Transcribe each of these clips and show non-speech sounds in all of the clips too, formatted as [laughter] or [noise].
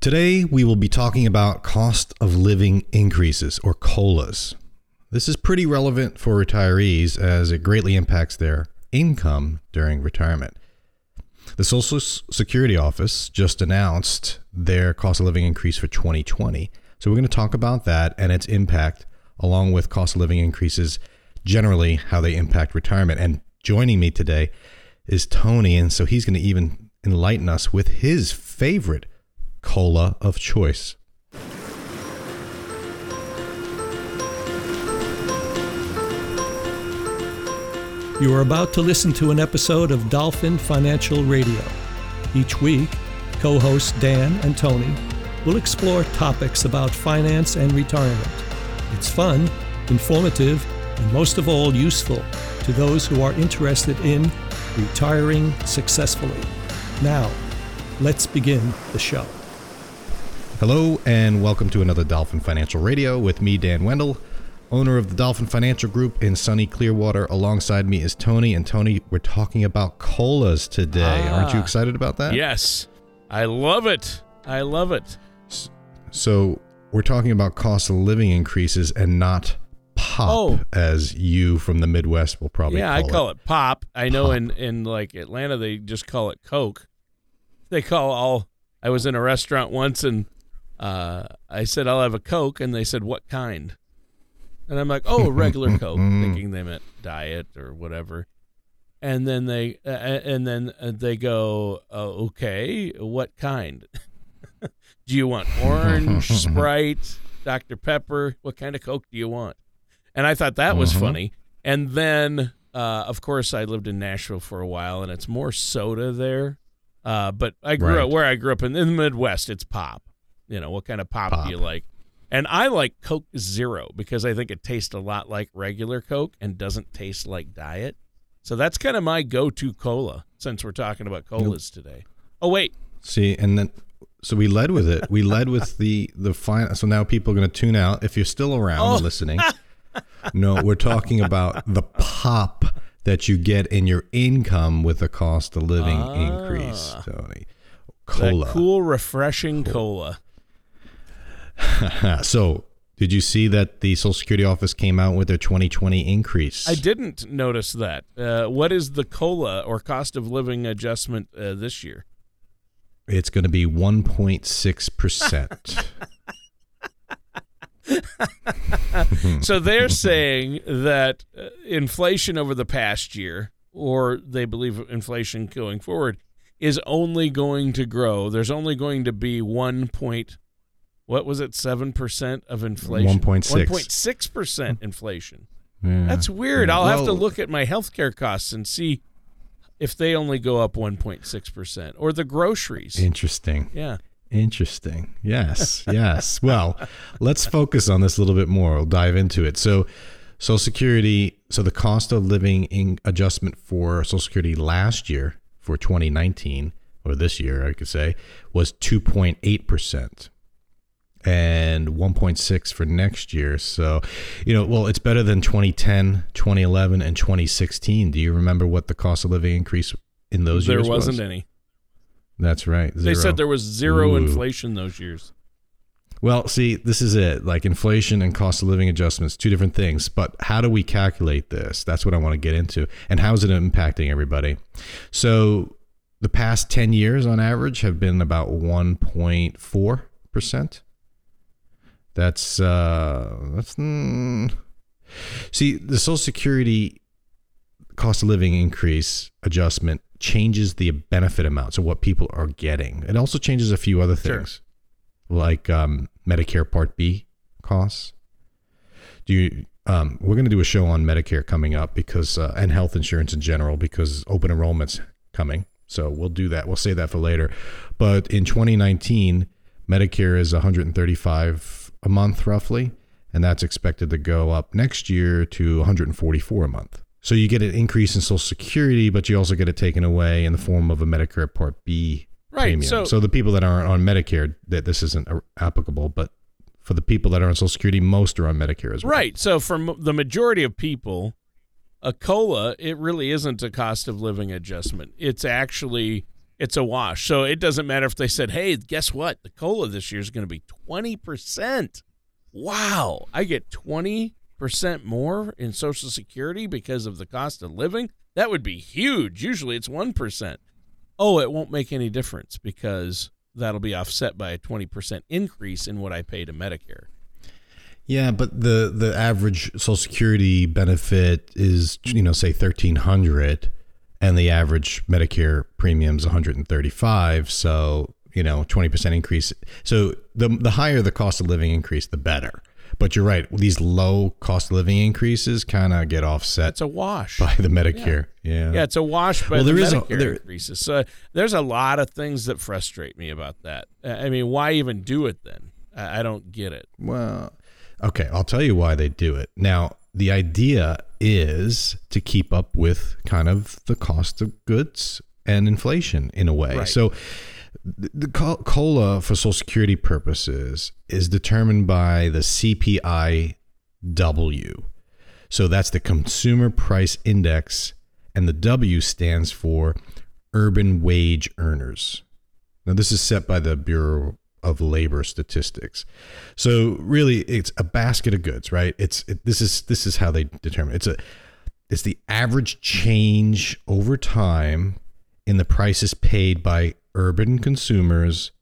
Today, we will be talking about cost of living increases or COLAs. This is pretty relevant for retirees as it greatly impacts their income during retirement. The Social Security Office just announced their cost of living increase for 2020. So, we're going to talk about that and its impact, along with cost of living increases generally, how they impact retirement. And joining me today is Tony. And so, he's going to even enlighten us with his favorite cola of choice. You are about to listen to an episode of Dolphin Financial Radio. Each week, co hosts Dan and Tony will explore topics about finance and retirement. It's fun, informative, and most of all, useful to those who are interested in retiring successfully. Now, let's begin the show. Hello, and welcome to another Dolphin Financial Radio with me, Dan Wendell, owner of the Dolphin Financial Group in sunny Clearwater. Alongside me is Tony, and Tony, we're talking about colas today. Ah, Aren't you excited about that? Yes, I love it. I love it. So, we're talking about cost of living increases and not pop, oh. as you from the Midwest will probably yeah, call I call it, it pop. I know in in like Atlanta they just call it Coke. They call all. I was in a restaurant once and uh, I said, I'll have a Coke. And they said, what kind? And I'm like, oh, regular [laughs] Coke, thinking they meant diet or whatever. And then they, uh, and then uh, they go, oh, okay, what kind? [laughs] do you want orange, [laughs] Sprite, Dr. Pepper? What kind of Coke do you want? And I thought that was mm-hmm. funny. And then, uh, of course, I lived in Nashville for a while, and it's more soda there. Uh, but I grew right. up where I grew up in, in the Midwest. It's pop. You know, what kind of pop, pop. do you like? And I like Coke Zero because I think it tastes a lot like regular Coke and doesn't taste like diet. So that's kind of my go-to cola since we're talking about colas today. Oh wait. See, and then so we led with it. We led with the the fine. So now people are going to tune out if you're still around oh. listening. [laughs] no, we're talking about the pop that you get in your income with the cost of living ah. increase, Tony. Cola. Cool, refreshing cool. cola. [laughs] so, did you see that the Social Security office came out with their 2020 increase? I didn't notice that. Uh, what is the COLA or cost of living adjustment uh, this year? It's going to be 1.6%. [laughs] [laughs] so they're saying that uh, inflation over the past year, or they believe inflation going forward, is only going to grow. There's only going to be 1 point what was it, 7% of inflation? 1.6. 1.6% inflation. Yeah. That's weird. I'll well, have to look at my healthcare costs and see if they only go up 1.6% or the groceries. Interesting. Yeah. Interesting. Yes. [laughs] yes. Well, let's focus on this a little bit more. We'll dive into it. So, Social Security, so the cost of living adjustment for Social Security last year for 2019, or this year, I could say, was 2.8% and 1.6 for next year. So, you know, well, it's better than 2010, 2011, and 2016. Do you remember what the cost of living increase in those there years was? There wasn't was? any. That's right. Zero. They said there was zero Ooh. inflation those years. Well, see, this is it. Like inflation and cost of living adjustments, two different things. But how do we calculate this? That's what I want to get into. And how is it impacting everybody? So, the past 10 years on average have been about 1.4%. That's uh, that's mm, see the Social Security cost of living increase adjustment changes the benefit amount, so what people are getting. It also changes a few other things, sure. like um, Medicare Part B costs. Do you? Um, we're going to do a show on Medicare coming up because uh, and health insurance in general because open enrollment's coming. So we'll do that. We'll save that for later. But in 2019, Medicare is 135 a month roughly, and that's expected to go up next year to 144 a month. So you get an increase in Social Security, but you also get it taken away in the form of a Medicare Part B right, premium. So, so the people that aren't on Medicare, that this isn't applicable, but for the people that are on Social Security, most are on Medicare as well. Right. So for the majority of people, a COLA, it really isn't a cost of living adjustment. It's actually it's a wash. So it doesn't matter if they said, "Hey, guess what? The cola this year is going to be 20%." Wow, I get 20% more in social security because of the cost of living? That would be huge. Usually it's 1%. Oh, it won't make any difference because that'll be offset by a 20% increase in what I pay to Medicare. Yeah, but the the average Social Security benefit is you know say thirteen hundred, and the average Medicare premium is one hundred and thirty five. So you know twenty percent increase. So the the higher the cost of living increase, the better. But you're right; these low cost of living increases kind of get offset. It's a wash by the Medicare. Yeah, yeah, it's a wash by well, the Medicare a, there, increases. So there's a lot of things that frustrate me about that. I mean, why even do it then? I don't get it. Well, Okay, I'll tell you why they do it. Now, the idea is to keep up with kind of the cost of goods and inflation in a way. Right. So the cola for social security purposes is determined by the CPIW. So that's the consumer price index and the W stands for urban wage earners. Now this is set by the Bureau of labor statistics. So really it's a basket of goods, right? It's it, this is this is how they determine. It's a it's the average change over time in the prices paid by urban consumers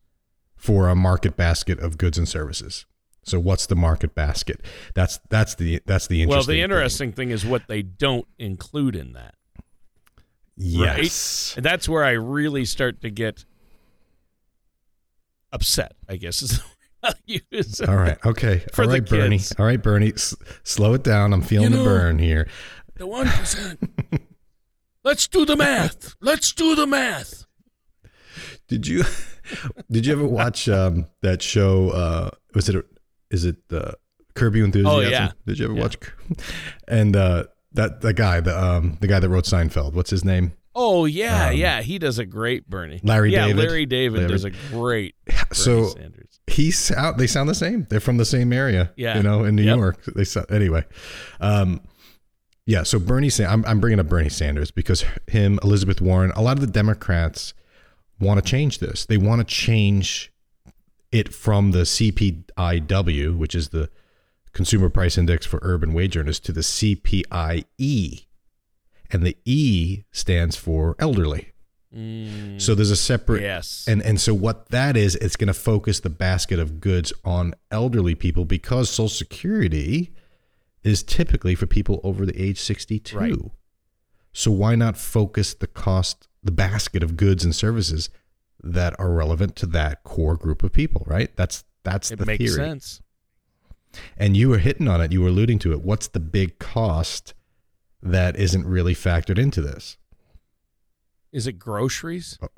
for a market basket of goods and services. So what's the market basket? That's that's the that's the interesting. Well, the interesting thing, thing is what they don't include in that. Yes. Right? And that's where I really start to get upset, I guess is [laughs] All right. Okay. [laughs] All right, Bernie. All right, Bernie. S- slow it down. I'm feeling you know, the burn here. The one percent. [laughs] Let's do the math. Let's do the math. Did you did you ever watch um, that show? Uh, was it is it uh, Curb Your Enthusiasm? Oh yeah. Did you ever yeah. watch? And uh, that the guy the um, the guy that wrote Seinfeld. What's his name? Oh yeah, um, yeah, he does a great Bernie. Larry yeah, David. Larry David Larry. does a great. Bernie so Sanders. he's out. They sound the same. They're from the same area. Yeah, you know, in New yep. York. They sound, anyway. Um, yeah. So Bernie, I'm I'm bringing up Bernie Sanders because him, Elizabeth Warren, a lot of the Democrats want to change this. They want to change it from the CPIW, which is the Consumer Price Index for Urban Wage Earners, to the CPIE and the E stands for elderly. Mm, so there's a separate yes. and and so what that is it's going to focus the basket of goods on elderly people because social security is typically for people over the age 62. Right. So why not focus the cost the basket of goods and services that are relevant to that core group of people, right? That's that's it the makes theory. sense. And you were hitting on it, you were alluding to it. What's the big cost that isn't really factored into this. Is it groceries? Oh.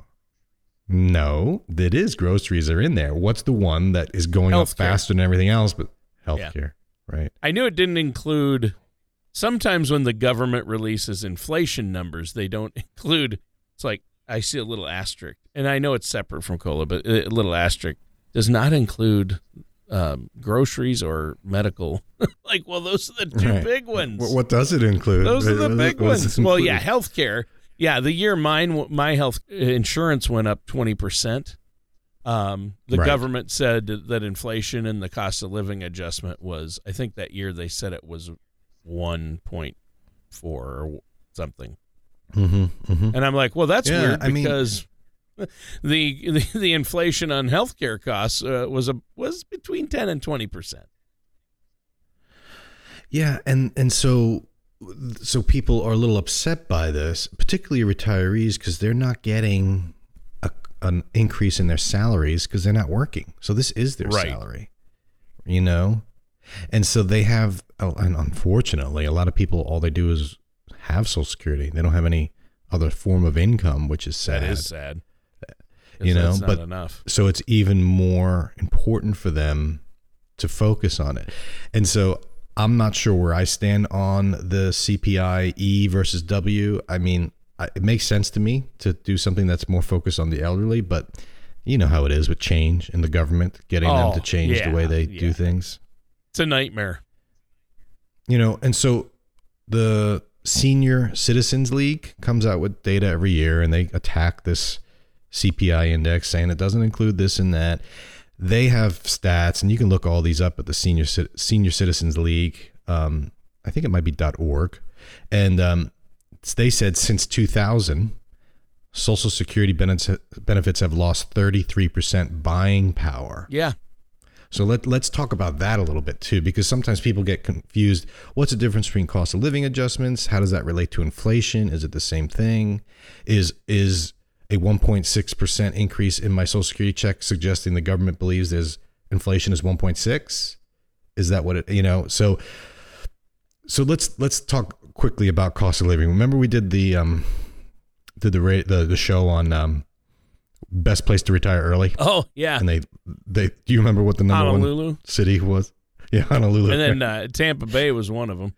No, it is groceries are in there. What's the one that is going healthcare. up faster than everything else? But healthcare, yeah. right? I knew it didn't include. Sometimes when the government releases inflation numbers, they don't [laughs] include. It's like I see a little asterisk, and I know it's separate from cola, but a little asterisk does not include um, groceries or medical. [laughs] like, well, those are the two right. big ones. What does it include? Those are the what big ones. Well, yeah, healthcare. Yeah, the year mine my health insurance went up twenty percent. Um, the right. government said that inflation and the cost of living adjustment was. I think that year they said it was one point four or something. Mm-hmm, mm-hmm. And I'm like, well, that's yeah, weird because [laughs] the, the, the inflation on healthcare costs uh, was a was between ten and twenty percent. Yeah, and and so so people are a little upset by this, particularly retirees, because they're not getting a, an increase in their salaries because they're not working. So this is their right. salary, you know, and so they have. Oh, and unfortunately, a lot of people all they do is have Social Security. They don't have any other form of income, which is sad. That is sad you know but enough. so it's even more important for them to focus on it. And so i'm not sure where i stand on the cpi e versus w. I mean it makes sense to me to do something that's more focused on the elderly but you know how it is with change in the government getting oh, them to change yeah, the way they yeah. do things. It's a nightmare. You know and so the senior citizens league comes out with data every year and they attack this CPI index saying it doesn't include this and that. They have stats, and you can look all these up at the Senior Senior Citizens League. Um, I think it might be .org, and um, they said since 2000, Social Security benefits have lost 33% buying power. Yeah. So let, let's talk about that a little bit too, because sometimes people get confused. What's the difference between cost of living adjustments? How does that relate to inflation? Is it the same thing? Is is a 1.6% increase in my social security check suggesting the government believes there's inflation is 1.6? Is that what it, you know, so so let's let's talk quickly about cost of living. Remember we did the um did the rate the the show on um best place to retire early. Oh yeah, and they they do you remember what the number Honolulu? one city was? Yeah, Honolulu. And then uh, Tampa Bay was one of them.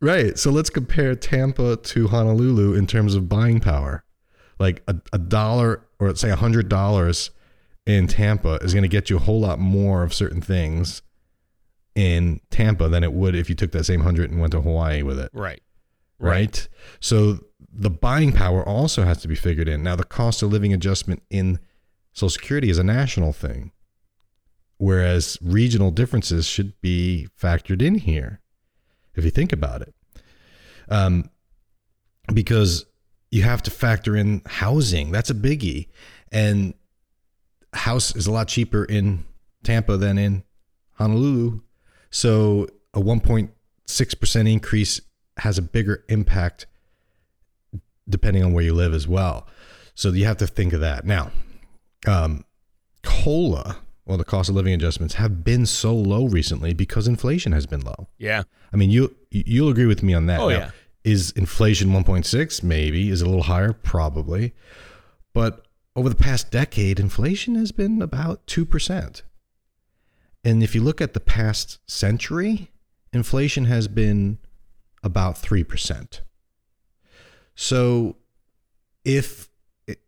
Right. So let's compare Tampa to Honolulu in terms of buying power. Like a, a dollar or let's say a hundred dollars in Tampa is going to get you a whole lot more of certain things in Tampa than it would if you took that same hundred and went to Hawaii with it. Right. Right. right? So the buying power also has to be figured in. Now, the cost of living adjustment in Social Security is a national thing, whereas regional differences should be factored in here, if you think about it. Um, because you have to factor in housing. That's a biggie. And house is a lot cheaper in Tampa than in Honolulu. So a 1.6% increase has a bigger impact depending on where you live as well. So you have to think of that. Now, um, COLA, well, the cost of living adjustments have been so low recently because inflation has been low. Yeah. I mean, you you'll agree with me on that. Oh now, yeah. Is inflation 1.6? Maybe. Is a little higher? Probably. But over the past decade, inflation has been about 2%. And if you look at the past century, inflation has been about 3%. So if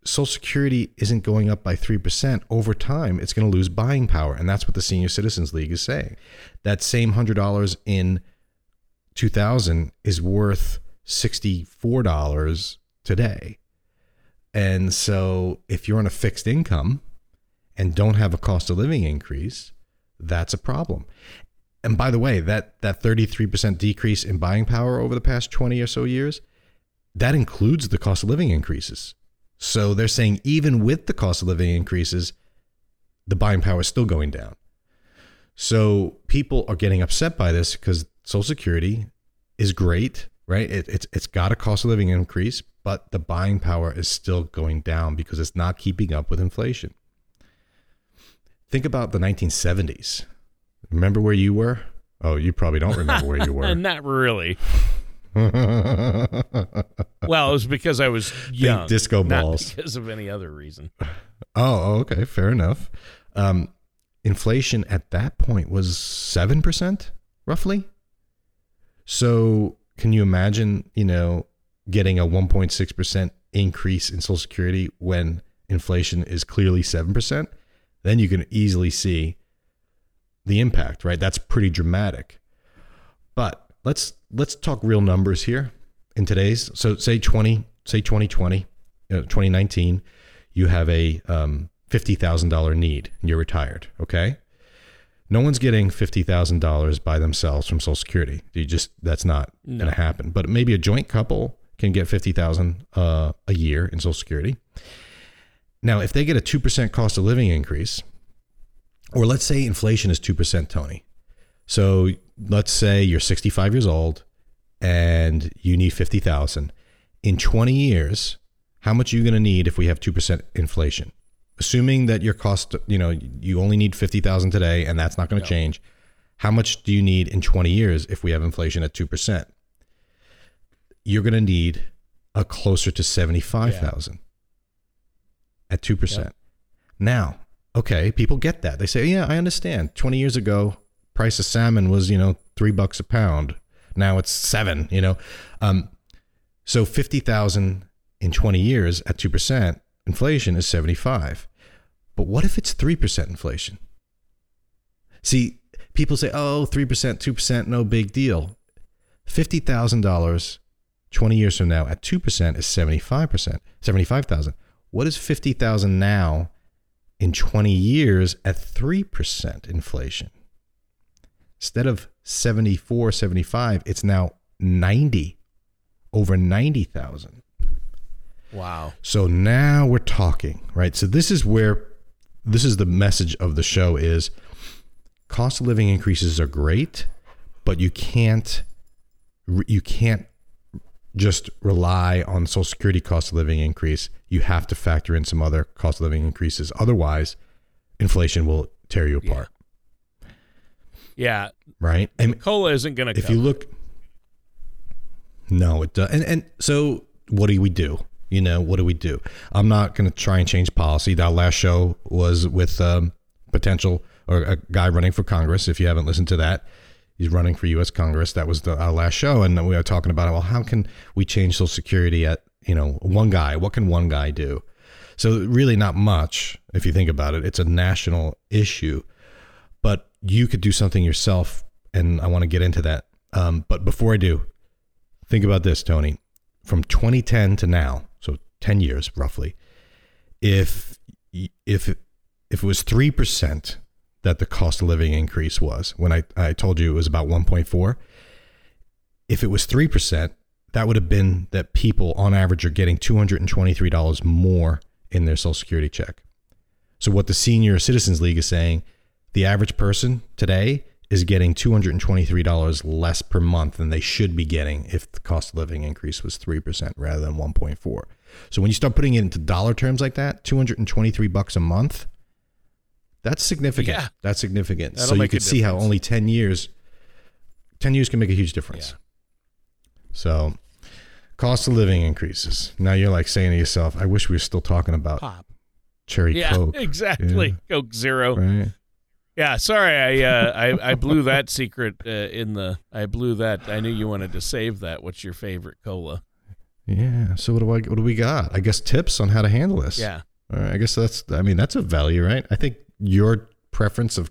Social Security isn't going up by 3% over time, it's going to lose buying power. And that's what the Senior Citizens League is saying. That same $100 in 2000 is worth $64 today. And so if you're on a fixed income and don't have a cost of living increase, that's a problem. And by the way, that, that 33% decrease in buying power over the past 20 or so years that includes the cost of living increases. So they're saying even with the cost of living increases, the buying power is still going down. So people are getting upset by this because Social Security is great, right? It, it's it's got a cost of living increase, but the buying power is still going down because it's not keeping up with inflation. Think about the 1970s. Remember where you were? Oh, you probably don't remember where you were. [laughs] not really. [laughs] well, it was because I was young. Big disco balls. Not because of any other reason. Oh, okay, fair enough. Um, inflation at that point was seven percent, roughly. So, can you imagine? You know, getting a one point six percent increase in Social Security when inflation is clearly seven percent? Then you can easily see the impact, right? That's pretty dramatic. But let's let's talk real numbers here in today's. So say 20, say 2020, uh, 2019, you have a um, $50,000 need and you're retired, okay? No one's getting $50,000 by themselves from Social Security. You just that's not no. going to happen. But maybe a joint couple can get 50,000 uh, a year in Social Security. Now, if they get a 2% cost of living increase, or let's say inflation is 2%, Tony. So let's say you're 65 years old and you need 50,000. In 20 years, how much are you going to need if we have 2% inflation? Assuming that your cost, you know, you only need 50,000 today and that's not going to change. How much do you need in 20 years if we have inflation at 2%? You're going to need a closer to 75,000 yeah. at 2%. Yep. Now, okay, people get that. They say, "Yeah, I understand. 20 years ago, price of salmon was, you know, three bucks a pound. Now it's seven, you know. Um, so 50,000 in 20 years at 2%, inflation is 75. But what if it's 3% inflation? See, people say, oh, 3%, 2%, no big deal. $50,000 20 years from now at 2% is 75%, 75,000. What is 50,000 now in 20 years at 3% inflation? Instead of 74, 75, it's now 90, over 90,000. Wow. So now we're talking, right? So this is where this is the message of the show is cost of living increases are great, but you can't you can't just rely on social security cost of living increase. You have to factor in some other cost of living increases. Otherwise, inflation will tear you apart. Yeah. Right? And Cola isn't going to if you look no, it does. And and so what do we do? You know, what do we do? I'm not going to try and change policy. That last show was with um, potential or a guy running for Congress. If you haven't listened to that, he's running for U.S. Congress. That was the our last show, and we were talking about well, how can we change Social Security at you know one guy? What can one guy do? So really, not much if you think about it. It's a national issue, but you could do something yourself, and I want to get into that. Um, but before I do, think about this, Tony. From 2010 to now, 10 years roughly, if if if it was three percent that the cost of living increase was when I, I told you it was about 1.4 if it was 3% that would have been that people on average are getting $223 more in their social security check. So what the senior citizens league is saying the average person today is getting $223 less per month than they should be getting if the cost of living increase was 3% rather than 1.4 so when you start putting it into dollar terms like that 223 bucks a month that's significant. Yeah. That's significant. That'll so you could see how only 10 years 10 years can make a huge difference. Yeah. So cost of living increases. Now you're like saying to yourself, I wish we were still talking about pop. cherry Yeah, coke. [laughs] exactly. Yeah. Coke Zero. Right? Yeah, sorry, I uh, I I blew that secret uh, in the. I blew that. I knew you wanted to save that. What's your favorite cola? Yeah. So what do I what do we got? I guess tips on how to handle this. Yeah, All right. I guess that's I mean that's a value, right? I think your preference of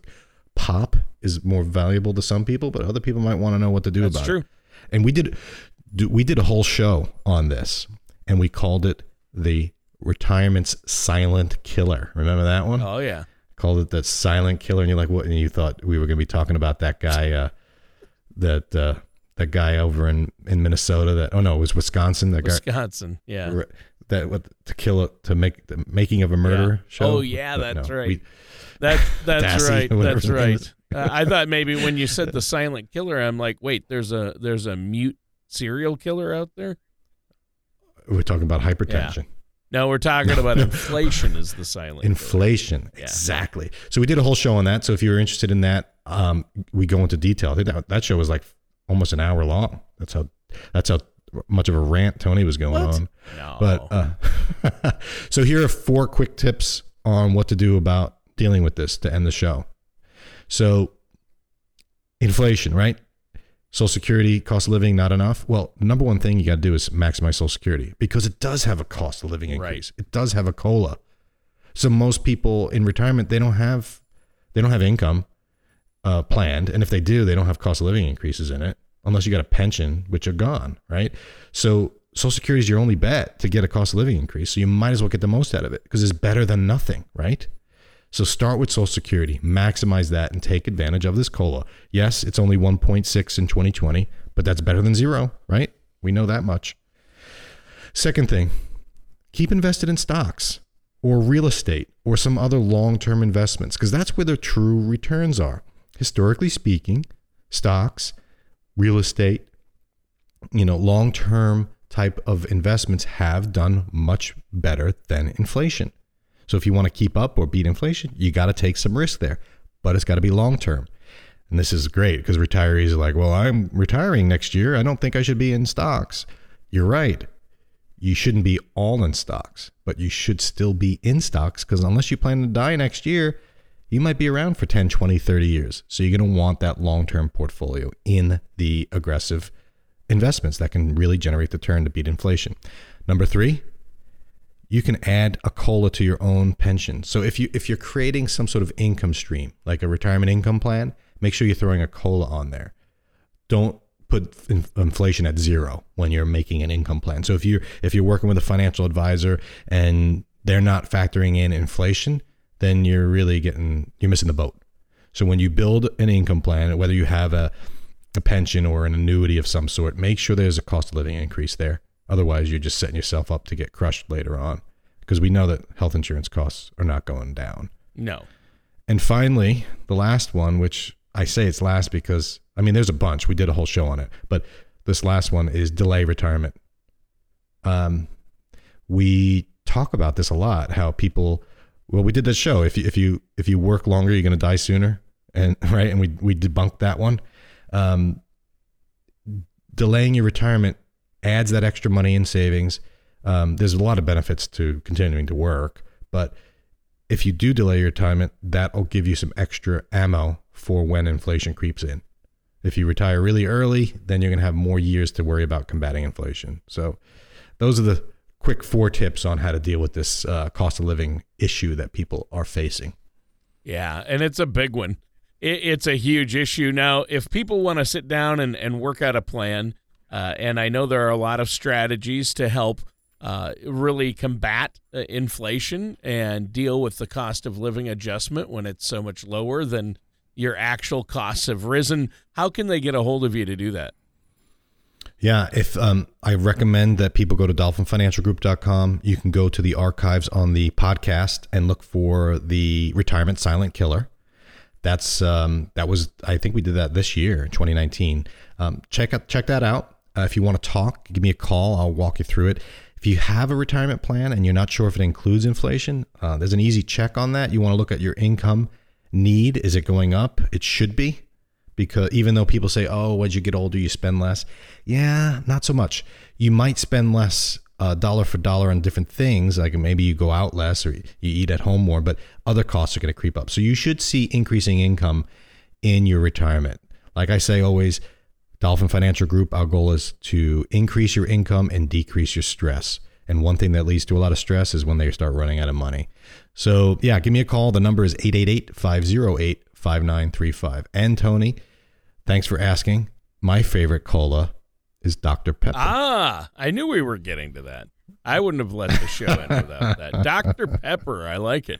pop is more valuable to some people, but other people might want to know what to do that's about true. it. and we did do- we did a whole show on this and we called it the retirement's silent killer remember that one Oh yeah, called it the silent killer and you're like what and you thought we were going to be talking about that guy uh that uh that guy over in in minnesota that oh no it was wisconsin that guy Wisconsin. Yeah. that what to kill it to make the making of a murder Yeah. show Oh, yeah, But that's no, right. we- That that's Dassey, right. [laughs] That's right. Uh, I [laughs] thought maybe when you said the silent killer, I'm like, wait, there's a there's a mute serial killer out there. we're talking about hypertension No, we're talking about inflation is the silent inflation Yeah. exactly so we did a whole show on that so if you're interested in that um we go into detail i think that, that show was like almost an hour long. That's how that's how much of a rant tony was going What? on. No, but uh [laughs] so here are four quick tips on what to do about dealing with this to end the show. So inflation right? Social security cost of living not enough? Well number one thing you got to do is maximize social security because it does have a cost of living Right. increase. It does have a cola. So most people in retirement they don't have they don't have income uh, planned, and if they do, they don't have cost of living increases in it unless you got a pension, which are gone, right? So Social Security is your only bet to get a cost of living increase. So you might as well get the most out of it because it's better than nothing, right? So start with Social Security, maximize that, and take advantage of this cola. Yes, it's only 1.6 in 2020, but that's better than zero, right? We know that much. Second thing, keep invested in stocks or real estate or some other long term investments because that's where the true returns are. Historically speaking, stocks, real estate, you know, long term type of investments have done much better than inflation. So if you want to keep up or beat inflation, you got to take some risk there, but it's got to be long term. And this is great because retirees are like, well, I'm retiring next year. I don't think I should be in stocks. You're right you shouldn't be all in stocks, but you should still be in stocks because unless you plan to die next year, you might be around for 10, 20, 30 years. So you're going to want that long term portfolio in the aggressive investments that can really generate the turn to beat inflation. Number three, you can add a cola to your own pension. So if you if you're creating some sort of income stream, like a retirement income plan, make sure you're throwing a cola on there. Don't put in- inflation at zero when you're making an income plan. So if you if you're working with a financial advisor and they're not factoring in inflation, then you're really getting you're missing the boat. So when you build an income plan, whether you have a, a pension or an annuity of some sort, make sure there's a cost of living increase there. Otherwise, you're just setting yourself up to get crushed later on because we know that health insurance costs are not going down. No. And finally, the last one, which I say it's last because I mean there's a bunch. We did a whole show on it, but this last one is delay retirement. Um, we talk about this a lot. How people, well, we did that show. If you if you if you work longer, you're going to die sooner, and [laughs] right, and we we debunked that one. Um, delaying your retirement adds that extra money in savings. Um, there's a lot of benefits to continuing to work, but if you do delay your retirement, that'll give you some extra ammo for when inflation creeps in. If you retire really early, then you're going to have more years to worry about combating inflation. So, those are the quick four tips on how to deal with this uh, cost of living issue that people are facing. Yeah, and it's a big one. It, it's a huge issue. Now, if people want to sit down and, and work out a plan, uh, and I know there are a lot of strategies to help uh, really combat uh, inflation and deal with the cost of living adjustment when it's so much lower than your actual costs have risen. How can they get a hold of you to do that? Yeah, if um, I recommend that people go to dolphinfinancialgroup.com. You can go to the archives on the podcast and look for the retirement silent killer. That's um, that was I think we did that this year, 2019. Um, check out check that out. Uh, if you want to talk, give me a call. I'll walk you through it. If you have a retirement plan and you're not sure if it includes inflation, uh, there's an easy check on that. You want to look at your income need. Is it going up? It should be because even though people say, oh, as you get older, you spend less. Yeah, not so much. You might spend less uh, dollar for dollar on different things, like maybe you go out less or you eat at home more, but other costs are going to creep up. So you should see increasing income in your retirement. Like I say always, Dolphin Financial Group, our goal is to increase your income and decrease your stress. And one thing that leads to a lot of stress is when they start running out of money. So, yeah, give me a call. The number is 888 508 5935. And Tony, thanks for asking. My favorite cola is Dr. Pepper. Ah, I knew we were getting to that. I wouldn't have let the show end without [laughs] that. Dr. Pepper, I like it.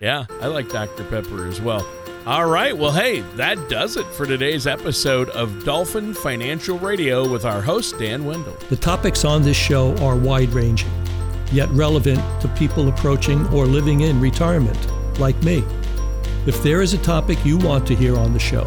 Yeah, I like Dr. Pepper as well. All right. Well, hey, that does it for today's episode of Dolphin Financial Radio with our host, Dan Wendell. The topics on this show are wide ranging, yet relevant to people approaching or living in retirement, like me. If there is a topic you want to hear on the show,